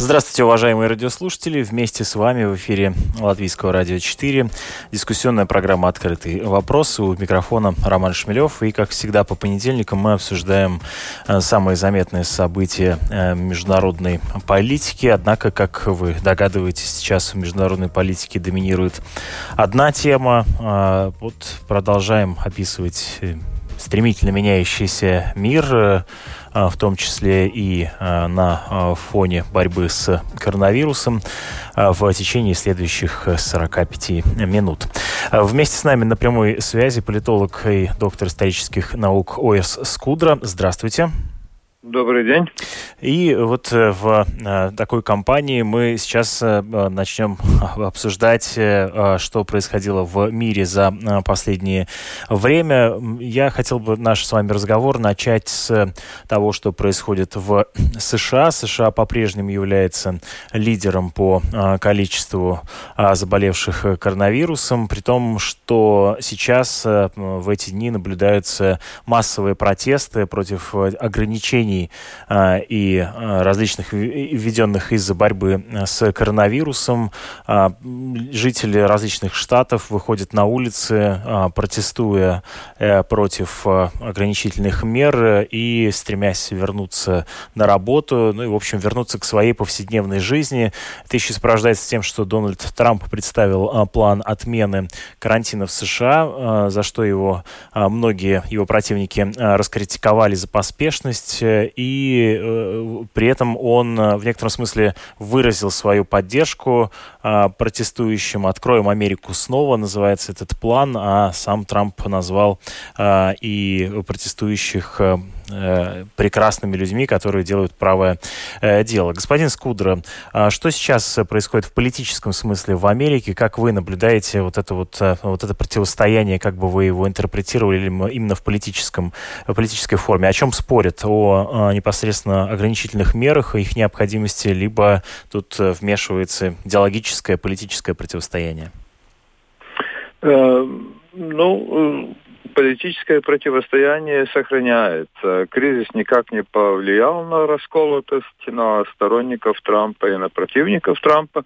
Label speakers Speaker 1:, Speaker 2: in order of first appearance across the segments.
Speaker 1: Здравствуйте, уважаемые радиослушатели. Вместе с вами в эфире Латвийского радио 4. Дискуссионная программа «Открытый вопрос». У микрофона Роман Шмелев. И, как всегда, по понедельникам мы обсуждаем э, самые заметные события э, международной политики. Однако, как вы догадываетесь, сейчас в международной политике доминирует одна тема. Э, вот продолжаем описывать стремительно меняющийся мир, а, в том числе и а, на а, фоне борьбы с коронавирусом в течение следующих 45 минут. Вместе с нами на прямой связи политолог и доктор исторических наук ОС Скудра. Здравствуйте.
Speaker 2: Добрый день.
Speaker 1: И вот э, в э, такой компании мы сейчас э, начнем обсуждать, что происходило в мире за последнее время. Я хотел бы наш с вами разговор начать с того, что происходит в США. США по-прежнему является лидером по количеству заболевших коронавирусом, при том, что сейчас в эти дни наблюдаются массовые протесты против ограничений ограничений а, и а, различных введенных из-за борьбы а, с коронавирусом. Жители различных штатов выходят на улицы, протестуя э, против ограничительных мер и стремясь вернуться на работу, ну и, в общем, вернуться к своей повседневной жизни. Это еще сопровождается тем, что Дональд Трамп представил план отмены карантина в США, за что его многие его противники раскритиковали за поспешность и э, при этом он э, в некотором смысле выразил свою поддержку э, протестующим. «Откроем Америку снова» называется этот план, а сам Трамп назвал э, и протестующих э, э, прекрасными людьми, которые делают правое э, дело. Господин Скудра, э, что сейчас происходит в политическом смысле в Америке? Как вы наблюдаете вот это вот, э, вот это противостояние, как бы вы его интерпретировали именно в политическом, в политической форме? О чем спорят? О э, непосредственно ограничительных мерах, их необходимости, либо тут э, вмешивается идеологическое, политическое противостояние?
Speaker 2: Э, ну, политическое противостояние сохраняется. Кризис никак не повлиял на расколотость, на сторонников Трампа и на противников Трампа.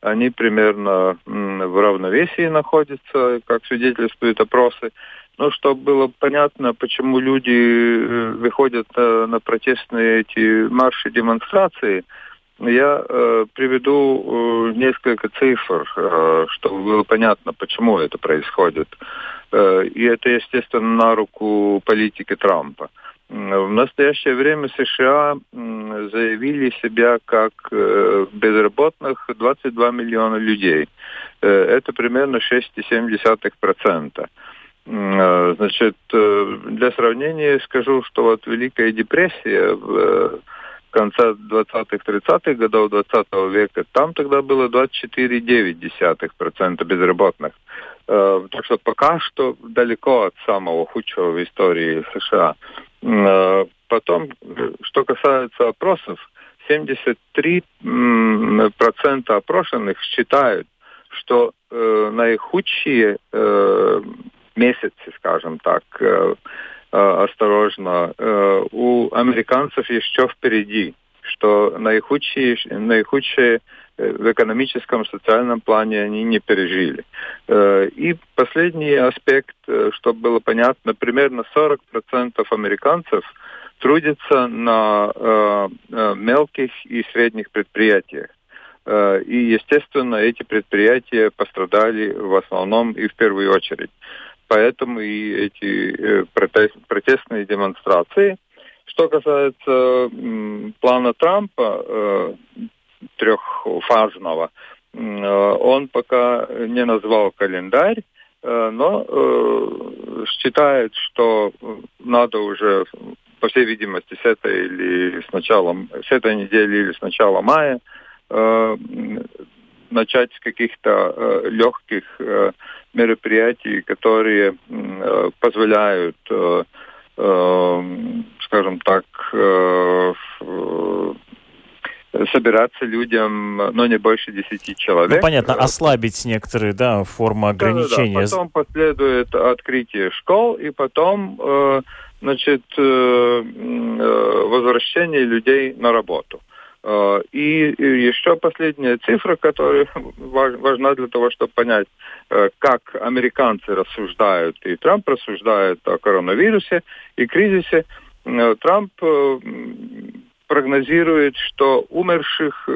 Speaker 2: Они примерно в равновесии находятся, как свидетельствуют опросы. Но чтобы было понятно, почему люди э, выходят на, на протестные эти марши, демонстрации, я э, приведу э, несколько цифр, э, чтобы было понятно, почему это происходит. Э, и это, естественно, на руку политики Трампа. В настоящее время США заявили себя как э, безработных 22 миллиона людей. Э, это примерно 6,7%. Значит, для сравнения скажу, что вот Великая депрессия конца 20-30-х годов 20 века, там тогда было 24,9% безработных. Э, так что пока что далеко от самого худшего в истории США. Э, потом, что касается опросов, 73% опрошенных считают, что э, наихудшие э, месяцы, скажем так, э осторожно, э, у американцев еще впереди, что наихудшие, наихудшие Э, в экономическом, социальном плане они не пережили. Э, и последний аспект, э, чтобы было понятно, примерно 40% американцев трудятся на мелких и средних предприятиях. И, естественно, эти предприятия пострадали в основном и в первую очередь. Поэтому и эти протестные демонстрации. Что касается плана Трампа, трехфазного. Э, он пока не назвал календарь, э, но э, считает, что надо уже, по всей видимости, с этой или с началом, с этой недели или с начала мая начать с каких-то мероприятий, которые позволяют скажем так, собираться людям, но не больше 10 человек.
Speaker 1: Ну, понятно, ослабить некоторые да, формы ограничения. Да, да,
Speaker 2: да. Потом последует открытие школ, и потом значит, возвращение людей на работу. И еще последняя цифра, которая важна для того, чтобы понять, как американцы рассуждают, и Трамп рассуждает о коронавирусе и кризисе. Трамп прогнозирует, что умерших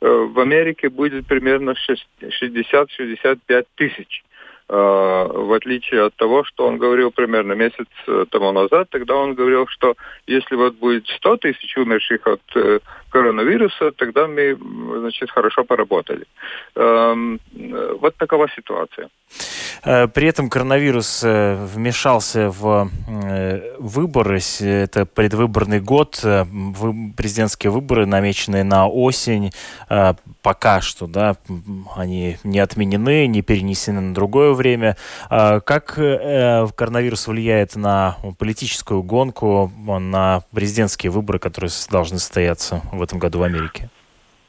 Speaker 2: в Америке будет примерно 60-65 тысяч. Э, в отличие от того, что он говорил примерно месяц э, тому назад. Тогда он говорил, что если вот будет 100 тысяч умерших от э, коронавируса, тогда мы, значит, хорошо поработали. Эм, вот такова ситуация.
Speaker 1: При этом коронавирус вмешался в выборы. Это предвыборный год, президентские выборы, намеченные на осень. Пока что, да, они не отменены, не перенесены на другое время. А как э, коронавирус влияет на политическую гонку, на президентские выборы, которые должны состояться в этом году в Америке?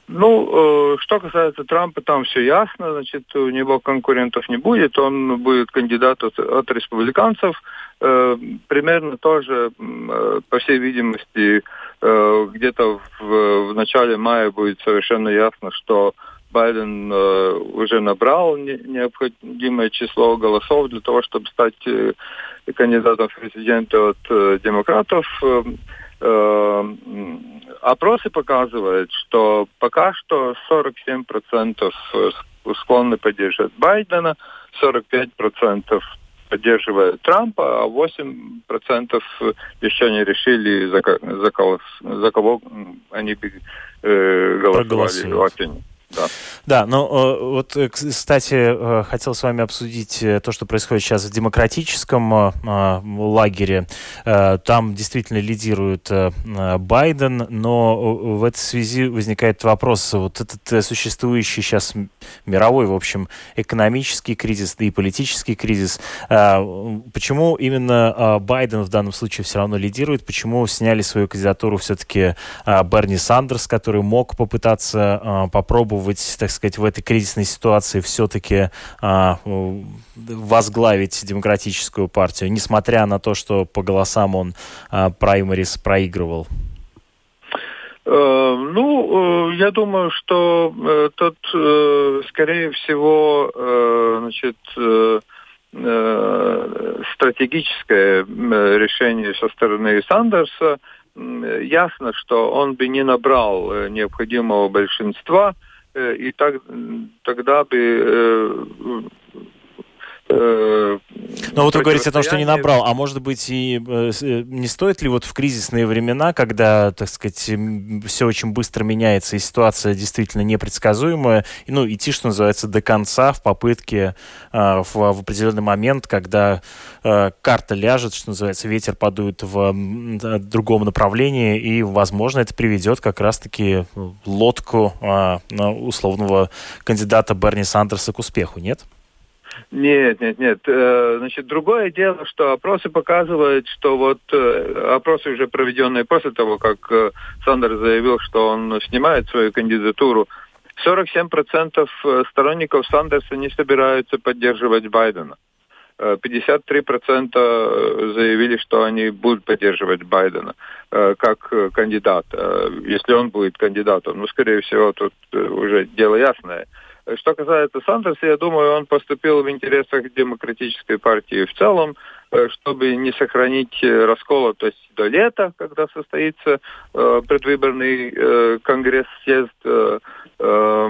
Speaker 2: Ну, э, что касается Трампа, там все ясно, значит, у него конкурентов не будет, он будет кандидат от, от республиканцев, э, примерно тоже, э, по всей видимости, э, где-то в, в начале мая будет совершенно ясно, что Байден э, уже набрал не, необходимое число голосов для того, чтобы стать э, кандидатом в президенты от э, демократов. Э, э, опросы показывают, что пока что 47% склонны поддерживать Байдена, 45% поддерживают Трампа, а 8% еще не решили, за, за, кого, за кого они э, голосовали осенью.
Speaker 1: Да. Да, но э, вот, э, кстати, э, хотел с вами обсудить то, что происходит сейчас в демократическом лагере. Там действительно лидирует Байден, но в этой связи возникает вопрос, вот этот существующий сейчас мировой, в общем, экономический кризис, да и политический кризис, почему именно Байден в данном случае все равно лидирует, почему сняли свою кандидатуру все-таки Берни Сандерс, который мог попытаться попробовать попробовать, так сказать, в этой кризисной ситуации все-таки а, возглавить демократическую партию, несмотря на то, что по голосам он а, праймерис проигрывал?
Speaker 2: Э, ну, э, я думаю, что э, тут, скорее всего, значит, стратегическое решение со стороны Сандерса. Ясно, что он бы не набрал необходимого большинства и так, тогда бы э,
Speaker 1: э, но вот вы говорите о том, что не набрал, а может быть и не стоит ли вот в кризисные времена, когда, так сказать, все очень быстро меняется и ситуация действительно непредсказуемая, ну, идти, что называется, до конца в попытке в, в определенный момент, когда карта ляжет, что называется, ветер подует в другом направлении, и, возможно, это приведет как раз-таки лодку условного кандидата Берни Сандерса к успеху, нет?
Speaker 2: Нет, нет, нет. Э, значит, другое дело, что опросы показывают, что вот э, опросы уже проведенные после того, как э, Сандер заявил, что он снимает свою кандидатуру, 47% сторонников Сандерса не собираются поддерживать Байдена. 53% заявили, что они будут поддерживать Байдена как кандидата, если он будет кандидатом. Ну, скорее всего, тут уже дело ясное. Что касается Сандерса, я думаю, он поступил в интересах демократической партии в целом, э, чтобы не сохранить э, расколотость до лета, когда состоится э, предвыборный конгресс, съезд э, э,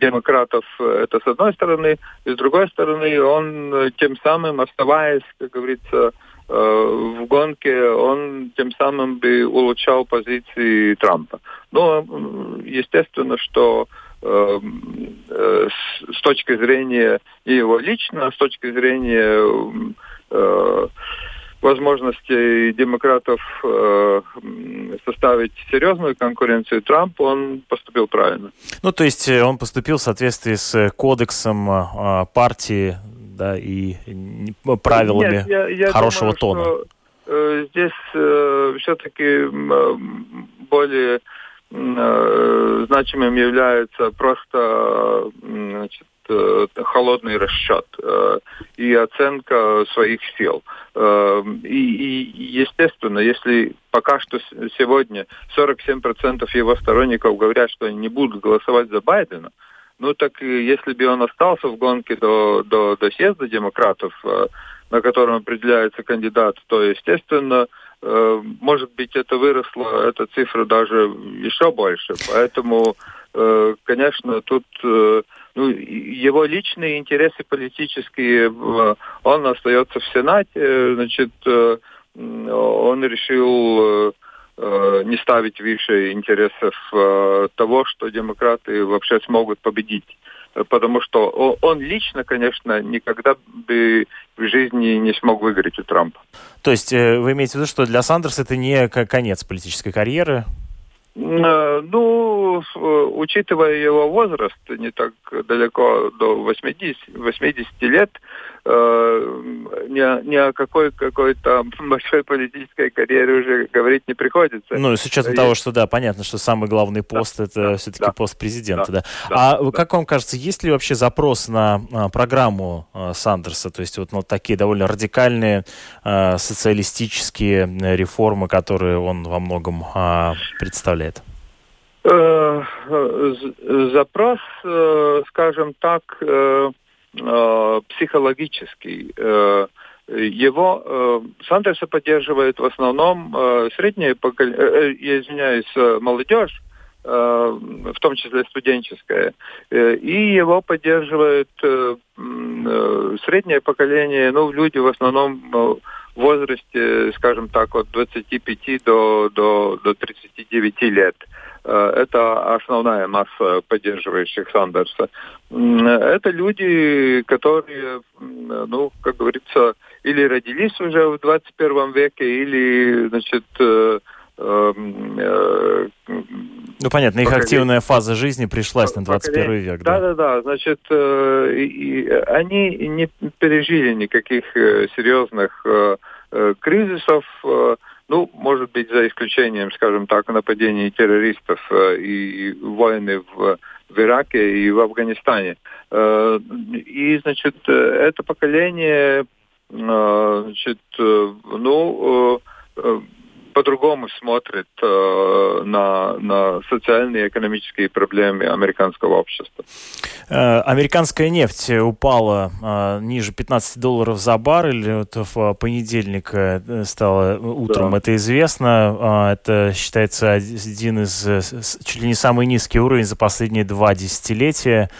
Speaker 2: демократов. Это с одной стороны. И с другой стороны, он тем самым, оставаясь, как говорится, в гонке, он тем самым бы улучшал позиции Трампа. Но естественно, что Эм, с точки зрения и его лично, с точки зрения э, возможности демократов э, составить серьезную конкуренцию Трампу, он поступил правильно.
Speaker 1: Ну, то есть э, он поступил в соответствии с кодексом э, партии да, и правилами Нет, я, я хорошего думаю, тона. Что
Speaker 2: здесь все-таки более значимым является просто значит, холодный расчет и оценка своих сил. И, и, естественно, если пока что сегодня 47% его сторонников говорят, что они не будут голосовать за Байдена, ну так если бы он остался в гонке до, до, до съезда демократов, э, на котором определяется кандидат, то, естественно, э, может быть, это выросло, эта цифра даже еще больше. Поэтому, э, конечно, тут ну, его личные интересы политические, он остается в Сенате, значит, он решил Э, не ставить выше интересов э, того, что демократы вообще смогут победить. Потому что он лично, конечно, никогда бы в жизни не смог выиграть у Трампа.
Speaker 1: То есть э, вы имеете в виду, что для Сандерса это не конец политической карьеры?
Speaker 2: Ну, учитывая его возраст, не так далеко до 80, 80 лет, э, ни, ни о какой какой-то большой политической карьере уже говорить не приходится.
Speaker 1: Ну, с учетом Есть... того, что, да, понятно, что самый главный пост да, это да, все-таки да, пост президента, да. да. да а да. как вам кажется, есть ли вообще запрос на а, программу а, Сандерса, то есть вот ну, такие довольно радикальные а, социалистические реформы, которые он во многом представляет?
Speaker 2: Э, запрос, э, скажем так, э, психологический. Его Сандерса поддерживает в основном среднее поколение, я извиняюсь, молодежь, в том числе студенческая, и его поддерживает среднее поколение, ну, люди в основном в возрасте, скажем так, от 25 до, до, до 39 лет. Э, это основная масса поддерживающих Сандерса. Это люди, которые, ну, как говорится, или родились уже в 21 веке, или, значит, э, эм,
Speaker 1: э, ну, понятно, их активная фаза жизни пришлась на 21 век.
Speaker 2: Да, да, да. Значит, и они не пережили никаких серьезных кризисов. Ну, может быть, за исключением, скажем так, нападений террористов э, и войны в, в Ираке и в Афганистане. Э, и, значит, э, это поколение, значит, ну, по-другому смотрит э, на, на социальные и экономические проблемы американского общества.
Speaker 1: Э, американская нефть упала э, ниже 15 долларов за баррель. Вот в понедельник э, стало утром да. это известно. Э, это считается один из чуть ли не самый низкий уровень за последние два десятилетия.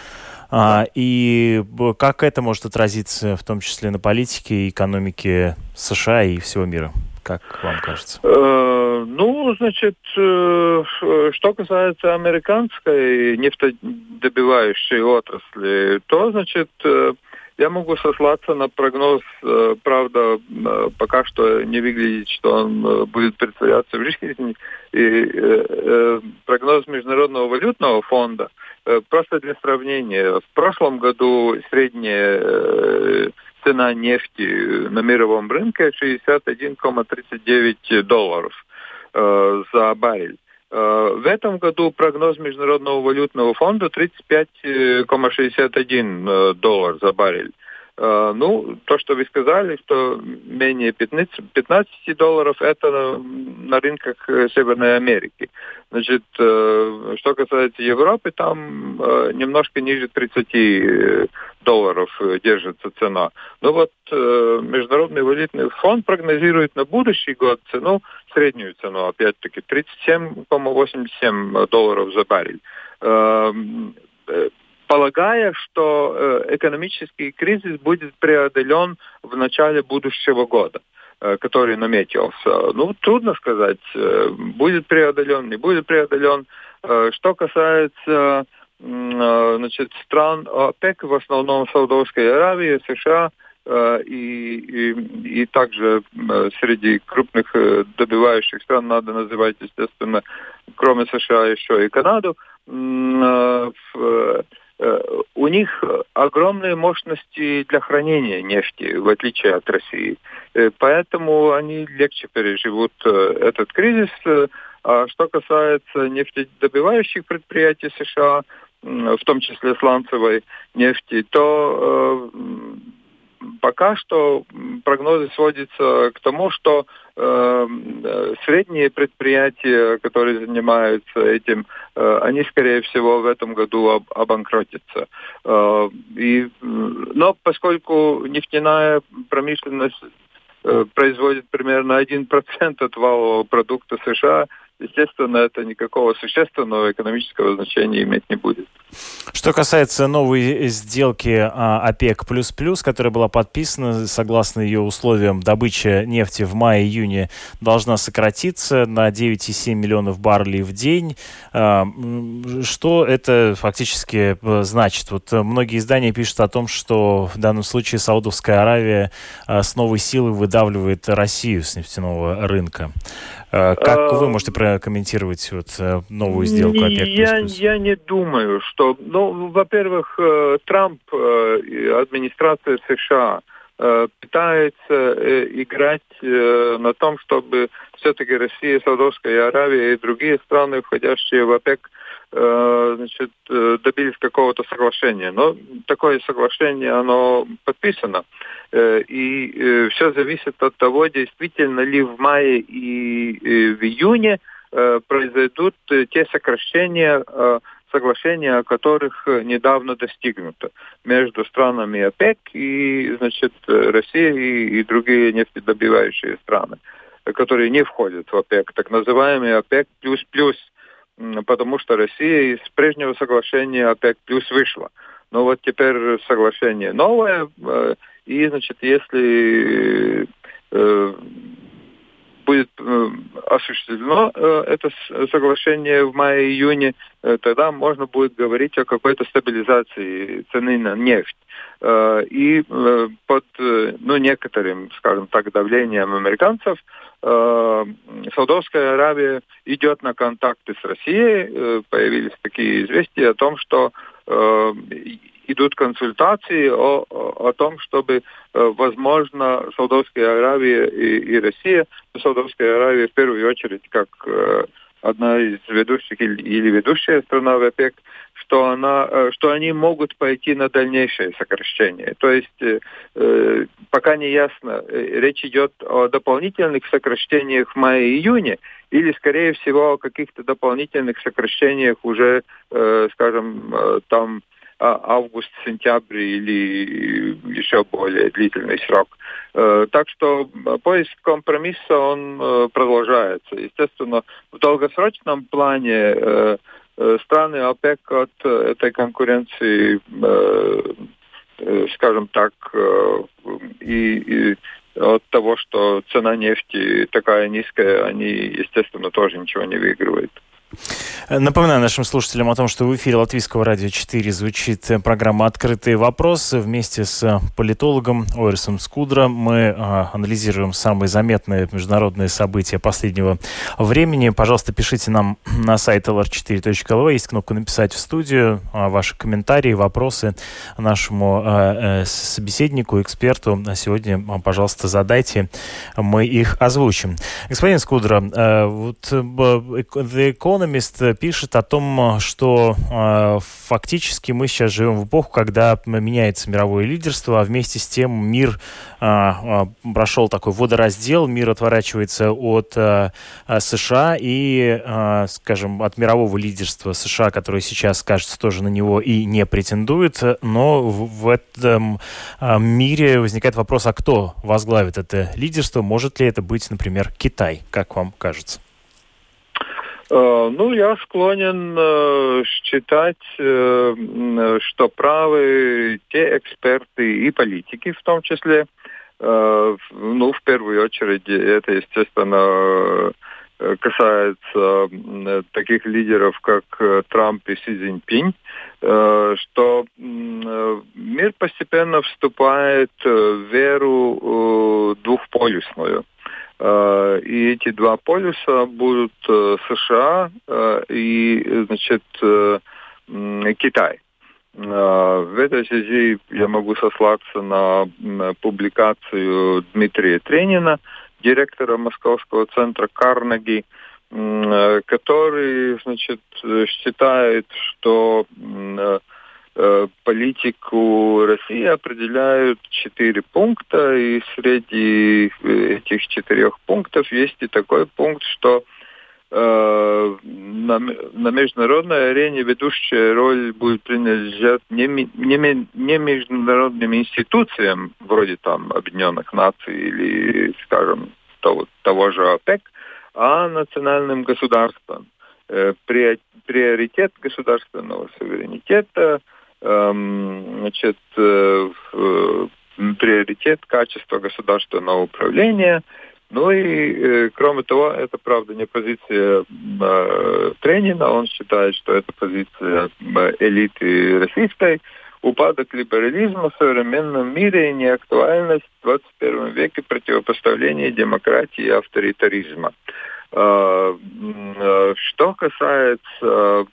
Speaker 1: А, и как это может отразиться в том числе на политике и экономике США и всего мира? Как вам кажется?
Speaker 2: Э, ну, значит, э, что касается американской нефтедобивающей отрасли, то, значит, э, я могу сослаться на прогноз, э, правда, э, пока что не выглядит, что он э, будет притворяться в жизни, и прогноз Международного валютного фонда, просто для сравнения, в прошлом году средняя цена нефти на мировом рынке 61,39 долларов за баррель. В этом году прогноз Международного валютного фонда 35,61 доллар за баррель. Э, ну, то, что вы сказали, что менее 15, 15 долларов, это на, на рынках э, Северной Америки. Значит, э, что касается Европы, там немножко ниже 30 долларов держится цена. Но вот Международный валютный фонд прогнозирует на будущий год цену, среднюю цену, опять-таки, 37,87 долларов за баррель полагая, что э, экономический кризис будет преодолен в начале будущего года э, который наметился. Ну, трудно сказать, э, будет преодолен, не будет преодолен. Что касается значит, стран ОПЕК, в основном Саудовской Аравии, США, и, и, и также среди крупных добивающих стран надо называть, естественно, кроме США еще и Канаду. У них огромные мощности для хранения нефти, в отличие от России. Поэтому они легче переживут этот кризис. А что касается нефтедобывающих предприятий США, в том числе сланцевой нефти, то пока что прогнозы сводятся к тому, что э, средние предприятия, которые занимаются этим, э, они, скорее всего, в этом году об, обанкротятся. Э, и, но поскольку нефтяная промышленность э, производит примерно 1% от валового продукта США, естественно, это никакого существенного экономического значения иметь не будет.
Speaker 1: Что касается новой сделки а, ОПЕК++, которая была подписана, согласно ее условиям, добыча нефти в мае-июне должна сократиться на 9,7 миллионов баррелей в день. А, что это фактически э, значит? Вот многие издания пишут о том, что в данном случае Саудовская Аравия а, с новой силой выдавливает Россию с нефтяного рынка. Как вы можете прокомментировать вот э, новую сделку ОПЕК++?
Speaker 2: Я, я не думаю, что ну, во-первых, э, Трамп э, администрация США э, пытается играть на том, чтобы все-таки Россия, Саудовская Аравия и другие страны, входящие в ОПЕК, значит, добились какого-то соглашения. Но такое соглашение, оно подписано. И все зависит от того, действительно ли в мае и в июне произойдут те сокращения, соглашения, о которых э, недавно достигнуто между странами ОПЕК и, значит, Россия и, и другие нефтедобивающие страны, которые не входят в ОПЕК, так называемый ОПЕК плюс-плюс, потому что Россия из прежнего соглашения ОПЕК плюс вышла. Но вот теперь соглашение новое, э, и, значит, если э, будет э, осуществлено э, это соглашение в мае-июне, э, тогда можно будет говорить о какой-то стабилизации цены на нефть. И под ну, некоторым, скажем так, давлением американцев Саудовская Аравия идет на контакты с Россией. Появились такие известия о том, что идут консультации о, о, том, чтобы, э, возможно, Саудовская Аравия и, и Россия, Саудовская Аравия в первую очередь как э, одна из ведущих или, или ведущая страна в ОПЕК, что, она, э, что они могут пойти на дальнейшее сокращение. То есть э, пока не ясно, речь идет о дополнительных сокращениях в мае-июне или, скорее всего, о каких-то дополнительных сокращениях уже, э, скажем, э, там август, сентябрь или еще более длительный срок. Э, так что поиск компромисса, он э, продолжается. Естественно, в долгосрочном плане э, страны ОПЕК от этой конкуренции, скажем так, и, и от того, что цена нефти такая низкая, они, естественно, тоже ничего не выигрывают.
Speaker 1: Напоминаю нашим слушателям о том, что в эфире Латвийского радио 4 звучит программа «Открытые вопросы». Вместе с политологом Орисом Скудро мы а, анализируем самые заметные международные события последнего времени. Пожалуйста, пишите нам на сайт lr4.lv. Есть кнопка «Написать в студию». А, ваши комментарии, вопросы нашему э, собеседнику, эксперту. А сегодня, а, пожалуйста, задайте. Мы их озвучим. Господин Скудро, вот э, The Economist пишет о том, что э, фактически мы сейчас живем в эпоху, когда меняется мировое лидерство, а вместе с тем мир э, э, прошел такой водораздел, мир отворачивается от э, США и, э, скажем, от мирового лидерства США, которое сейчас, кажется, тоже на него и не претендует, но в, этом э, мире возникает вопрос, а кто возглавит это лидерство? Может ли это быть, например, Китай, как вам кажется?
Speaker 2: Э, ну, я склонен э, считать, э, что правы те эксперты и политики в том числе. Ну, в первую очередь, это, естественно, касается таких лидеров, как Трамп и Си Цзиньпинь, что мир постепенно вступает в веру двухполюсную. Э, и эти два полюса будут э, США э, и, значит, Китай. В этой связи я могу сослаться на публикацию Дмитрия Тренина, директора Московского центра Карнеги, который значит, считает, что политику России определяют четыре пункта, и среди этих четырех пунктов есть и такой пункт, что э, на, на международной арене ведущая роль будет принадлежать не, не, не международным институциям, вроде там Объединенных Наций или, скажем, того, того же ОПЕК, а национальным государствам. Э, приоритет государственного суверенитета – значит, э, приоритет качества государственного управления. Ну и, э, кроме того, это, правда, не позиция э, Тренина, он считает, что это позиция э, элиты российской. Упадок либерализма в современном мире и неактуальность в 21 веке противопоставления демократии и авторитаризма. Э, э, что касается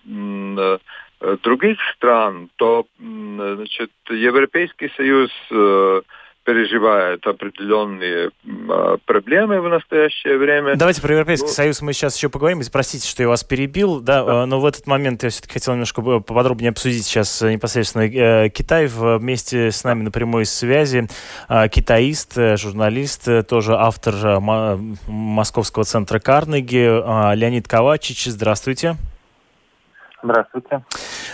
Speaker 2: Э, других стран, то значит, Европейский Союз э, переживает определенные э, проблемы в настоящее время.
Speaker 1: Давайте про Европейский ну, Союз мы сейчас еще поговорим. Простите, что я вас перебил, да, да. но в этот момент я все-таки хотел немножко поподробнее обсудить сейчас непосредственно Китай вместе с нами на прямой связи. Китаист, журналист, тоже автор Московского центра Карнеги Леонид Ковачич. Здравствуйте.
Speaker 3: Здравствуйте.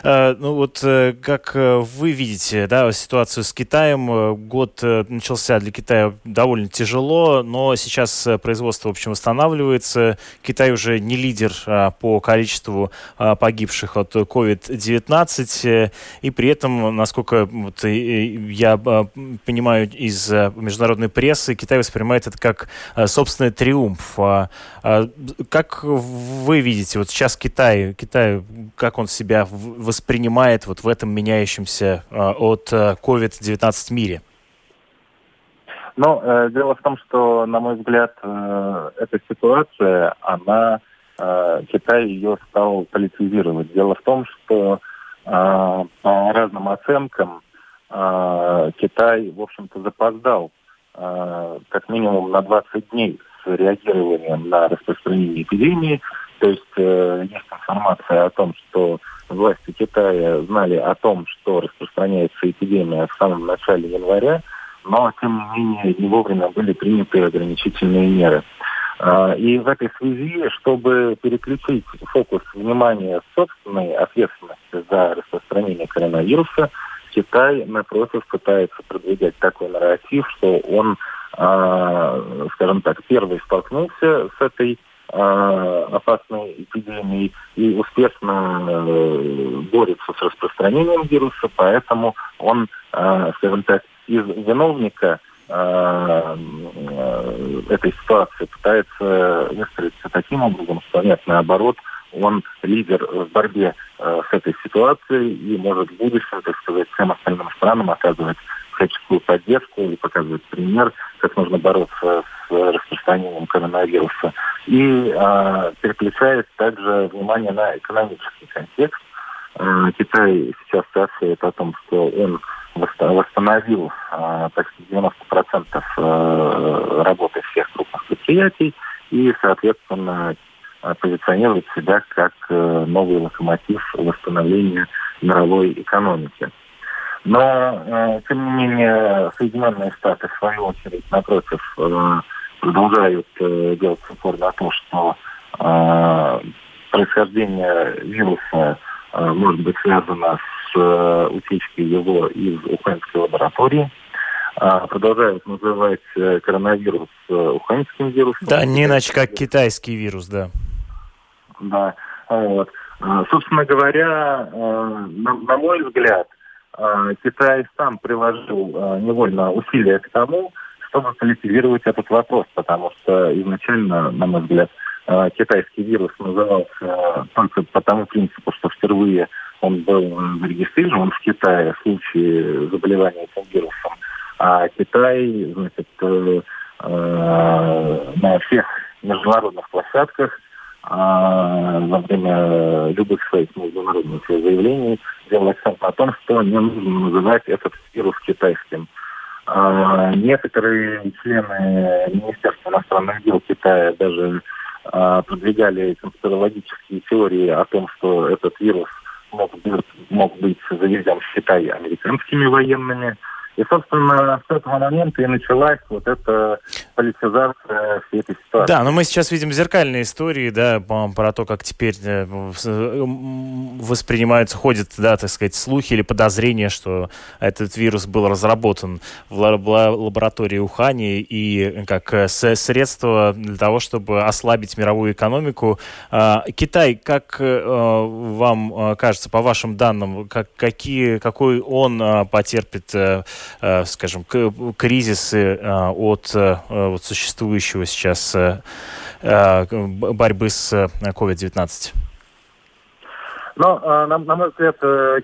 Speaker 1: Э, ну вот э, как э, вы видите да, ситуацию с Китаем, год начался для Китая довольно тяжело, но сейчас производство, в общем, восстанавливается. Китай уже не лидер а, по количеству а, погибших от COVID-19, и при этом, насколько вот, я а, понимаю из международной прессы, Китай воспринимает это как собственный триумф. Как вы видите, вот сейчас Китай, Китай как он себя воспринимает вот в этом меняющемся а, от COVID-19 э, мире?
Speaker 3: Ну, э, дело в том, что, на мой взгляд, э, эта ситуация, она, э, Китай ее стал политизировать. Дело в том, что по разным оценкам Китай, в общем-то, запоздал как минимум на 20 дней с реагированием на распространение эпидемии. То есть э, есть информация о том, что власти Китая знали о том, что распространяется эпидемия в самом начале января, но, тем не менее, не вовремя были приняты ограничительные меры. А, и в этой связи, чтобы переключить фокус внимания собственной ответственности за распространение коронавируса, Китай, напротив, пытается продвигать такой нарратив, что он, а, скажем так, первый столкнулся с этой опасной эпидемией и успешно э, борется с распространением вируса, поэтому он, э, скажем так, из виновника этой ситуации пытается выстроиться таким образом, что нет, наоборот, он лидер в борьбе с этой ситуацией и может в будущем, так сказать, всем остальным странам оказывать всяческую поддержку и показывать пример, как нужно бороться с распространением коронавируса. И э, переключает также внимание на экономический контекст. Э, Китай сейчас сообщает о том, что он восстановил э, почти 90% э, работы всех крупных предприятий и, соответственно, позиционирует себя как э, новый локомотив восстановления мировой экономики. Но, э, тем не менее, Соединенные Штаты, в свою очередь, напротив, э, продолжают э, делать упор на то, что происхождение вируса может быть связано с утечкой его из уханьской лаборатории. Продолжают называть коронавирус уханьским вирусом.
Speaker 1: Да, не иначе как китайский вирус, да.
Speaker 3: Да, вот. Собственно говоря, на, на мой взгляд, а, Китай сам приложил а, невольно усилия к тому, чтобы политизировать этот вопрос, потому что изначально, на мой взгляд, а, китайский вирус назывался только по тому принципу, что впервые он был зарегистрирован в Китае в случае заболевания этим вирусом. А Китай, значит, э, э, на всех международных площадках во время любых своих международных заявлений делал акцент на том, что не нужно называть этот вирус китайским. Некоторые члены Министерства иностранных дел Китая даже продвигали конспирологические теории о том, что этот вирус мог быть, мог быть завезен в Китай американскими военными. И, собственно, с этого момента и началась вот эта политизация всей этой ситуации.
Speaker 1: Да, но мы сейчас видим зеркальные истории, да, про то, как теперь э, воспринимаются, ходят, да, так сказать, слухи или подозрения, что этот вирус был разработан в лаборатории Ухани и как э, средство для того, чтобы ослабить мировую экономику. А, Китай, как э, вам кажется, по вашим данным, как, какие, какой он потерпит скажем, кризисы э, от э, вот существующего сейчас борьбы с COVID-19?
Speaker 3: Но, на, на мой взгляд,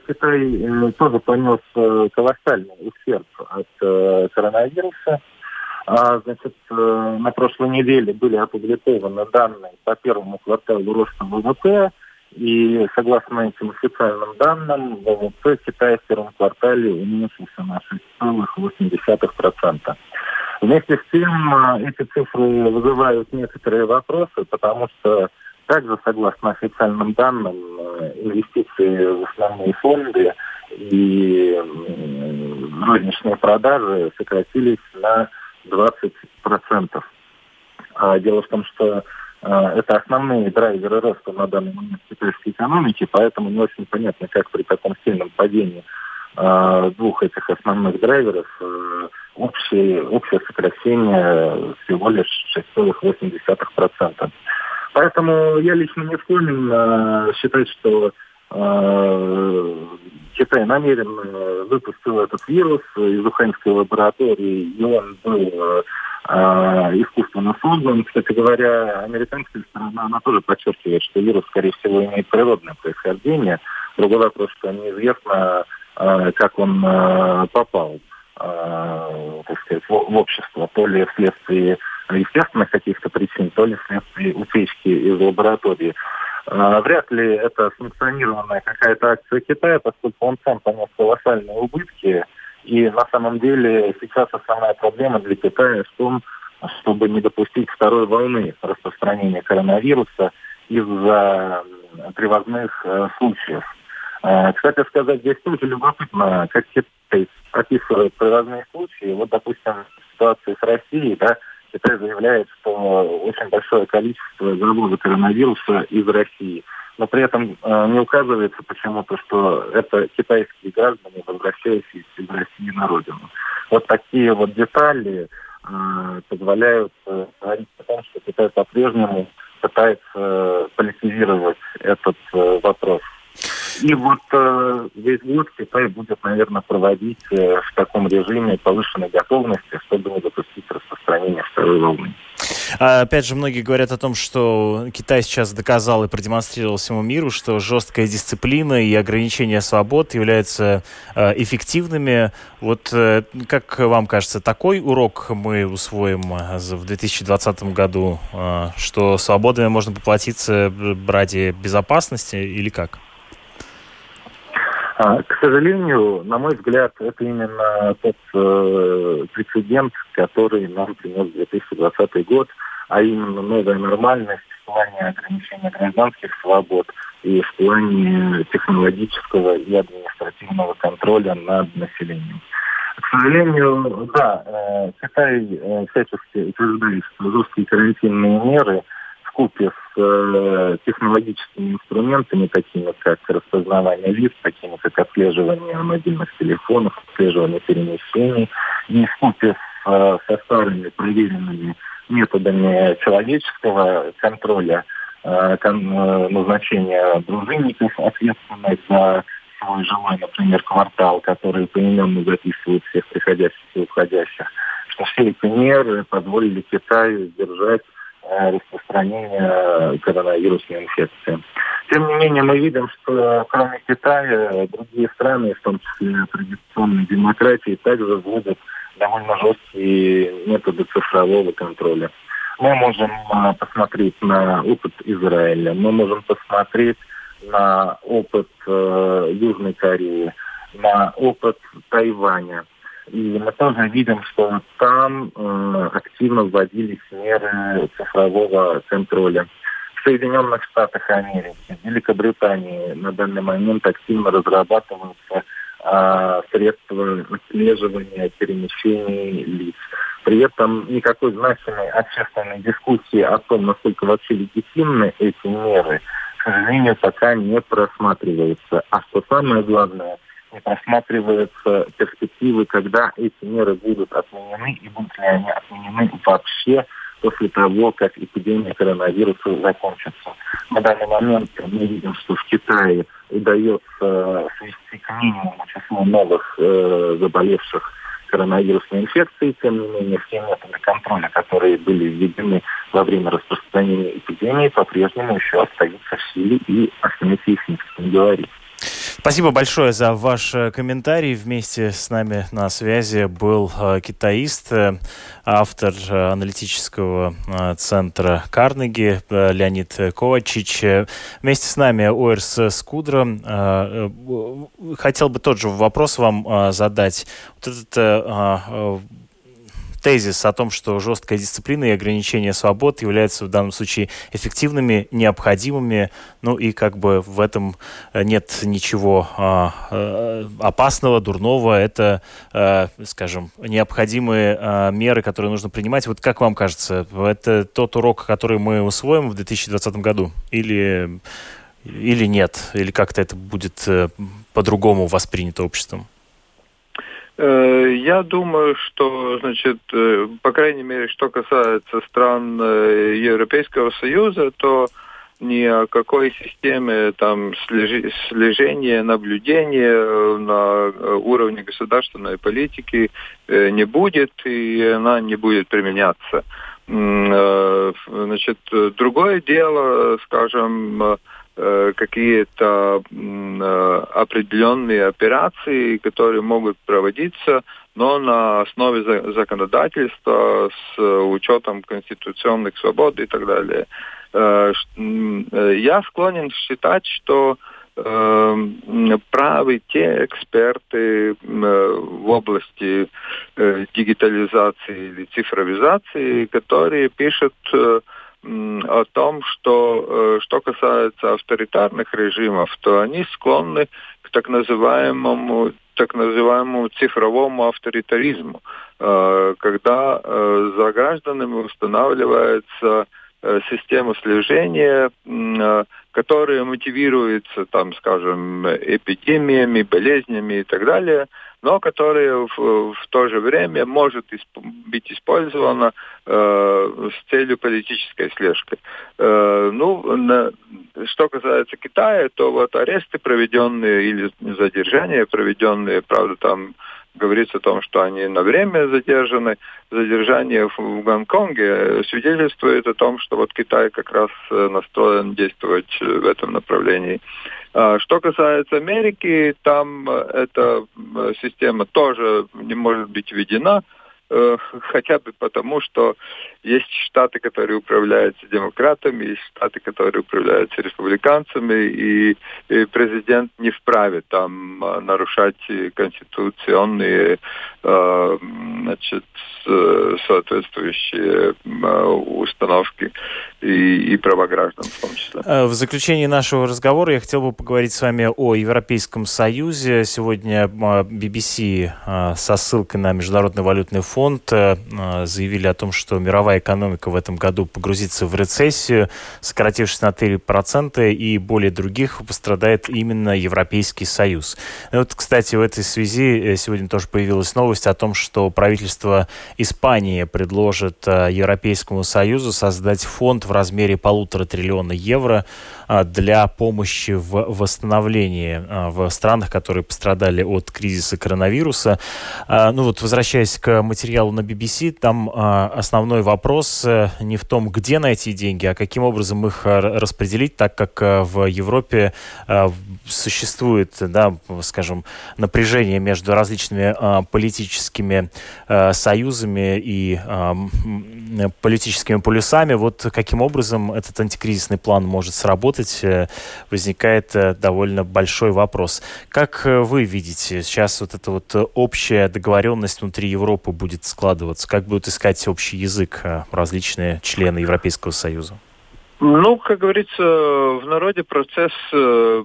Speaker 3: Китай тоже понес колоссальный ущерб от коронавируса. А, значит, на прошлой неделе были опубликованы данные по первому кварталу роста ВВП. И согласно этим официальным данным, ВВП Китая в первом квартале уменьшился на 6,8%. Вместе с тем а, эти цифры вызывают некоторые вопросы, потому что также, согласно официальным данным, а, инвестиции в основные фонды и розничные продажи сократились на 20%. А дело в том, что это основные драйверы роста на данный момент китайской экономики, поэтому не очень понятно, как при таком сильном падении а, двух этих основных драйверов а, общее, общее сокращение всего лишь 6,8%. Поэтому я лично не склонен считать, что Китай намеренно выпустил этот вирус из Уханьской лаборатории, и он был э, искусственно создан. Кстати говоря, американская сторона, она тоже подчеркивает, что вирус, скорее всего, имеет природное происхождение. Другой вопрос, что неизвестно, э, как он э, попал э, так сказать, в общество, то ли вследствие естественных каких-то причин, то ли вследствие утечки из лаборатории. Вряд ли это санкционированная какая-то акция Китая, поскольку он сам понес колоссальные убытки и на самом деле сейчас основная проблема для Китая в том, чтобы не допустить второй волны распространения коронавируса из-за привозных э, случаев. Э, кстати сказать, здесь тоже любопытно, как Китай описывает привозные случаи. Вот, допустим, в ситуации с Россией, да, Китай заявляет, что очень большое количество завоза коронавируса из России – но при этом э, не указывается почему-то, что это китайские граждане, возвращающиеся из России на родину. Вот такие вот детали э, позволяют э, говорить о том, что Китай по-прежнему пытается э, политизировать этот э, вопрос. И вот э, весь год Китай будет, наверное, проводить э, в таком режиме повышенной готовности, чтобы не допустить распространения второй волны.
Speaker 1: А, опять же, многие говорят о том, что Китай сейчас доказал и продемонстрировал всему миру, что жесткая дисциплина и ограничение свобод являются э, эффективными. Вот э, как вам кажется, такой урок мы усвоим э, в 2020 году, что свободами можно поплатиться ради безопасности или как?
Speaker 3: А, к сожалению, на мой взгляд, это именно тот э, прецедент, который нам принес 2020 год, а именно новая нормальность в плане ограничения гражданских свобод и в плане технологического и административного контроля над населением. К сожалению, да, э, Китай э, всячески утверждает, что жесткие карантинные меры – купе с э, технологическими инструментами, такими как распознавание лиц, такими как отслеживание мобильных телефонов, отслеживание перемещений, и в купе с, э, со старыми проверенными методами человеческого контроля, э, кон, э, назначения дружинников, ответственных за свой жилой, например, квартал, который поименно записывают всех приходящих и уходящих, что все эти меры позволили Китаю держать распространения коронавирусной инфекции. Тем не менее, мы видим, что кроме Китая, другие страны, в том числе традиционные демократии, также вводят довольно жесткие методы цифрового контроля. Мы можем посмотреть на опыт Израиля, мы можем посмотреть на опыт э, Южной Кореи, на опыт Тайваня. И мы тоже видим, что там э, активно вводились меры цифрового контроля. В Соединенных Штатах Америки, в Великобритании на данный момент активно разрабатываются э, средства отслеживания перемещений лиц. При этом никакой значимой общественной дискуссии о том, насколько вообще легитимны эти меры, к сожалению, пока не просматривается. А что самое главное, просматриваются перспективы, когда эти меры будут отменены и будут ли они отменены вообще после того, как эпидемия коронавируса закончится. На данный момент мы видим, что в Китае удается свести к минимуму число новых э, заболевших коронавирусной инфекцией. Тем не менее, все методы контроля, которые были введены во время распространения эпидемии, по-прежнему еще остаются в силе, и о смерти их никто не говорит.
Speaker 1: Спасибо большое за ваш э, комментарий. Вместе с нами на связи был э, китаист, э, автор аналитического центра Карнеги Леонид Ковачич. Вместе с нами Оэрс Скудра. Хотел бы тот же вопрос вам задать. Вот этот тезис о том, что жесткая дисциплина и ограничение свобод являются в данном случае эффективными, необходимыми, ну и как бы в этом э, нет ничего а, э, опасного, дурного. Это, а, скажем, необходимые а, меры, которые нужно принимать. Вот как вам кажется, это тот урок, который мы усвоим в 2020 году? Или, или нет? Или как-то это будет по-другому воспринято обществом?
Speaker 2: Э, я думаю, что, значит, э, по крайней мере, что касается стран э, Европейского Союза, то ни о какой системе там слежения, наблюдения на уровне государственной политики не будет, и она не будет применяться. Значит, другое дело, скажем, какие-то э, определенные операции, которые могут проводиться, но на основе законодательства с учетом конституционных свобод и так далее. Э, я склонен считать, что правы те эксперты в области дигитализации или цифровизации, которые пишут о том, что э, что касается авторитарных режимов, то они склонны к так называемому так называемому цифровому авторитаризму, э, когда э, за гражданами устанавливается система слежения, которая мотивируется, там, скажем, эпидемиями, болезнями и так далее, но которая в, в то же время может исп быть использована э, с целью политической слежки. Э, ну, на, что касается Китая, то вот аресты проведенные или задержания проведенные, правда, там говорится о том, что они на время задержаны. Задержание в Гонконге свидетельствует о том, что вот Китай как раз э, настроен действовать в этом направлении. А, что касается Америки, там э, эта э, система тоже не может быть введена, э, хотя бы потому, что есть штаты, которые управляются демократами, есть штаты, которые управляются республиканцами, и, и президент не вправе там нарушать конституционные значит, соответствующие установки и, и права граждан в том числе. Э,
Speaker 1: в заключении нашего разговора я хотел бы поговорить с вами о Европейском Союзе. Сегодня BBC э, со ссылкой на Международный валютный фонд э, заявили о том, что мировая экономика в этом году погрузится в рецессию, сократившись на 3%, и более других пострадает именно Европейский Союз. И вот, кстати, в этой связи сегодня тоже появилась новость о том, что правительство Испании предложит Европейскому Союзу создать фонд в размере полутора триллиона евро для помощи в восстановлении а, в странах, которые пострадали от кризиса коронавируса. А, ну вот, возвращаясь к материалу на BBC, там основной вопрос вопрос не в том, где найти деньги, а каким образом их распределить, так как в Европе существует, да, скажем, напряжение между различными политическими союзами и политическими полюсами. Вот каким образом этот антикризисный план может сработать, возникает довольно большой вопрос. Как вы видите, сейчас вот эта вот общая договоренность внутри Европы будет складываться? Как будут искать общий язык различные члены Европейского Союза?
Speaker 2: Ну, как говорится, в народе процесс э,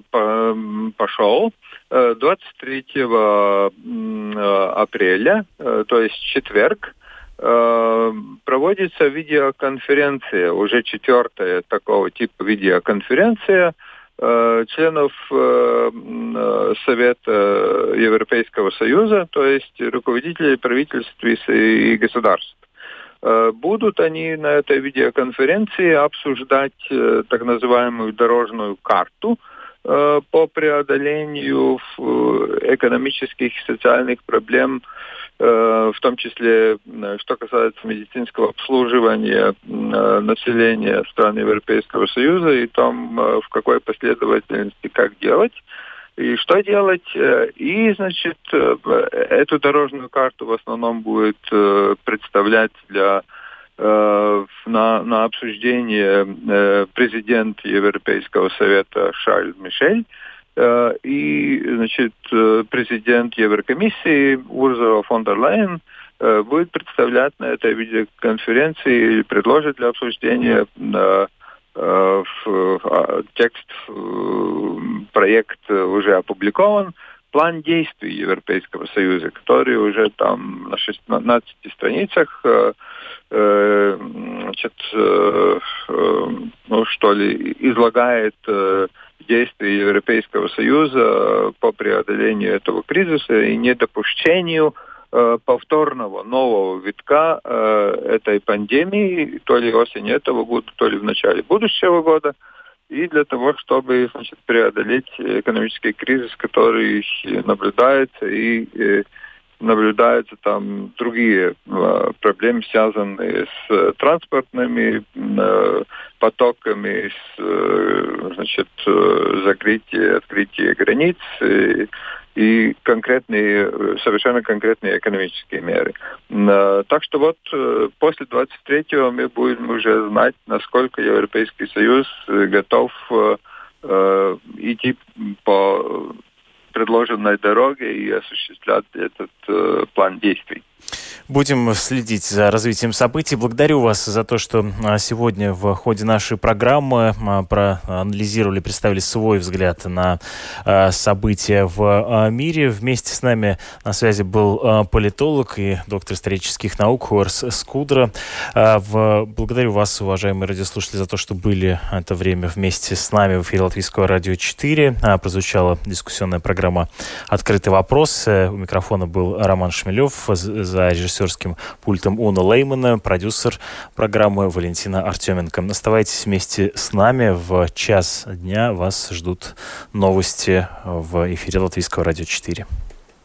Speaker 2: пошел. 23 э, апреля, э, то есть четверг, проводится видеоконференция, уже четвертая такого типа видеоконференция членов Совета Европейского Союза, то есть руководителей правительств и государств. Э, будут они на этой видеоконференции обсуждать э, так называемую дорожную карту э, по преодолению экономических и социальных проблем, в том числе, что касается медицинского обслуживания населения стран Европейского Союза и том, в какой последовательности как делать и что делать. Э, и, значит, э, эту дорожную карту в основном будет э, представлять для на, на обсуждение президент Европейского совета Шарль Мишель и, значит, президент Еврокомиссии Урзула фон дер Лейн будет представлять на этой видеоконференции или предложит для обсуждения Э, а, текст, э, проект уже опубликован, план действий Европейского Союза, который уже там на 16 страницах э, значит, ну что ли, излагает действия Европейского Союза по преодолению этого кризиса и недопущению Э, повторного нового витка э, этой пандемии, то ли осенью этого года, то ли в начале будущего года, и для того, чтобы значит, преодолеть экономический кризис, который наблюдается и э, наблюдаются там другие э, проблемы, связанные с э, транспортными э, потоками, с э, значит, закрытие, открытие границ, э, и конкретные, э, совершенно конкретные экономические меры. Э, так что вот э, после 23-го мы будем уже знать, насколько Европейский Союз готов идти по предложенной дороге и осуществлять этот план действий.
Speaker 1: Будем следить за развитием событий. Благодарю вас за то, что а, сегодня в ходе нашей программы а, проанализировали, представили свой взгляд на а, события в мире. Вместе с нами на связи был политолог и доктор исторических наук Хуарс Скудра. Благодарю вас, уважаемые радиослушатели, за то, что были это время вместе с нами в эфире Латвийского радио 4. Прозвучала дискуссионная программа «Открытый вопрос». У микрофона был Роман Шмелев за режиссерским пультом Уна Леймана, продюсер программы Валентина Артеменко. Оставайтесь вместе с нами. В час дня вас ждут новости в эфире Латвийского радио 4.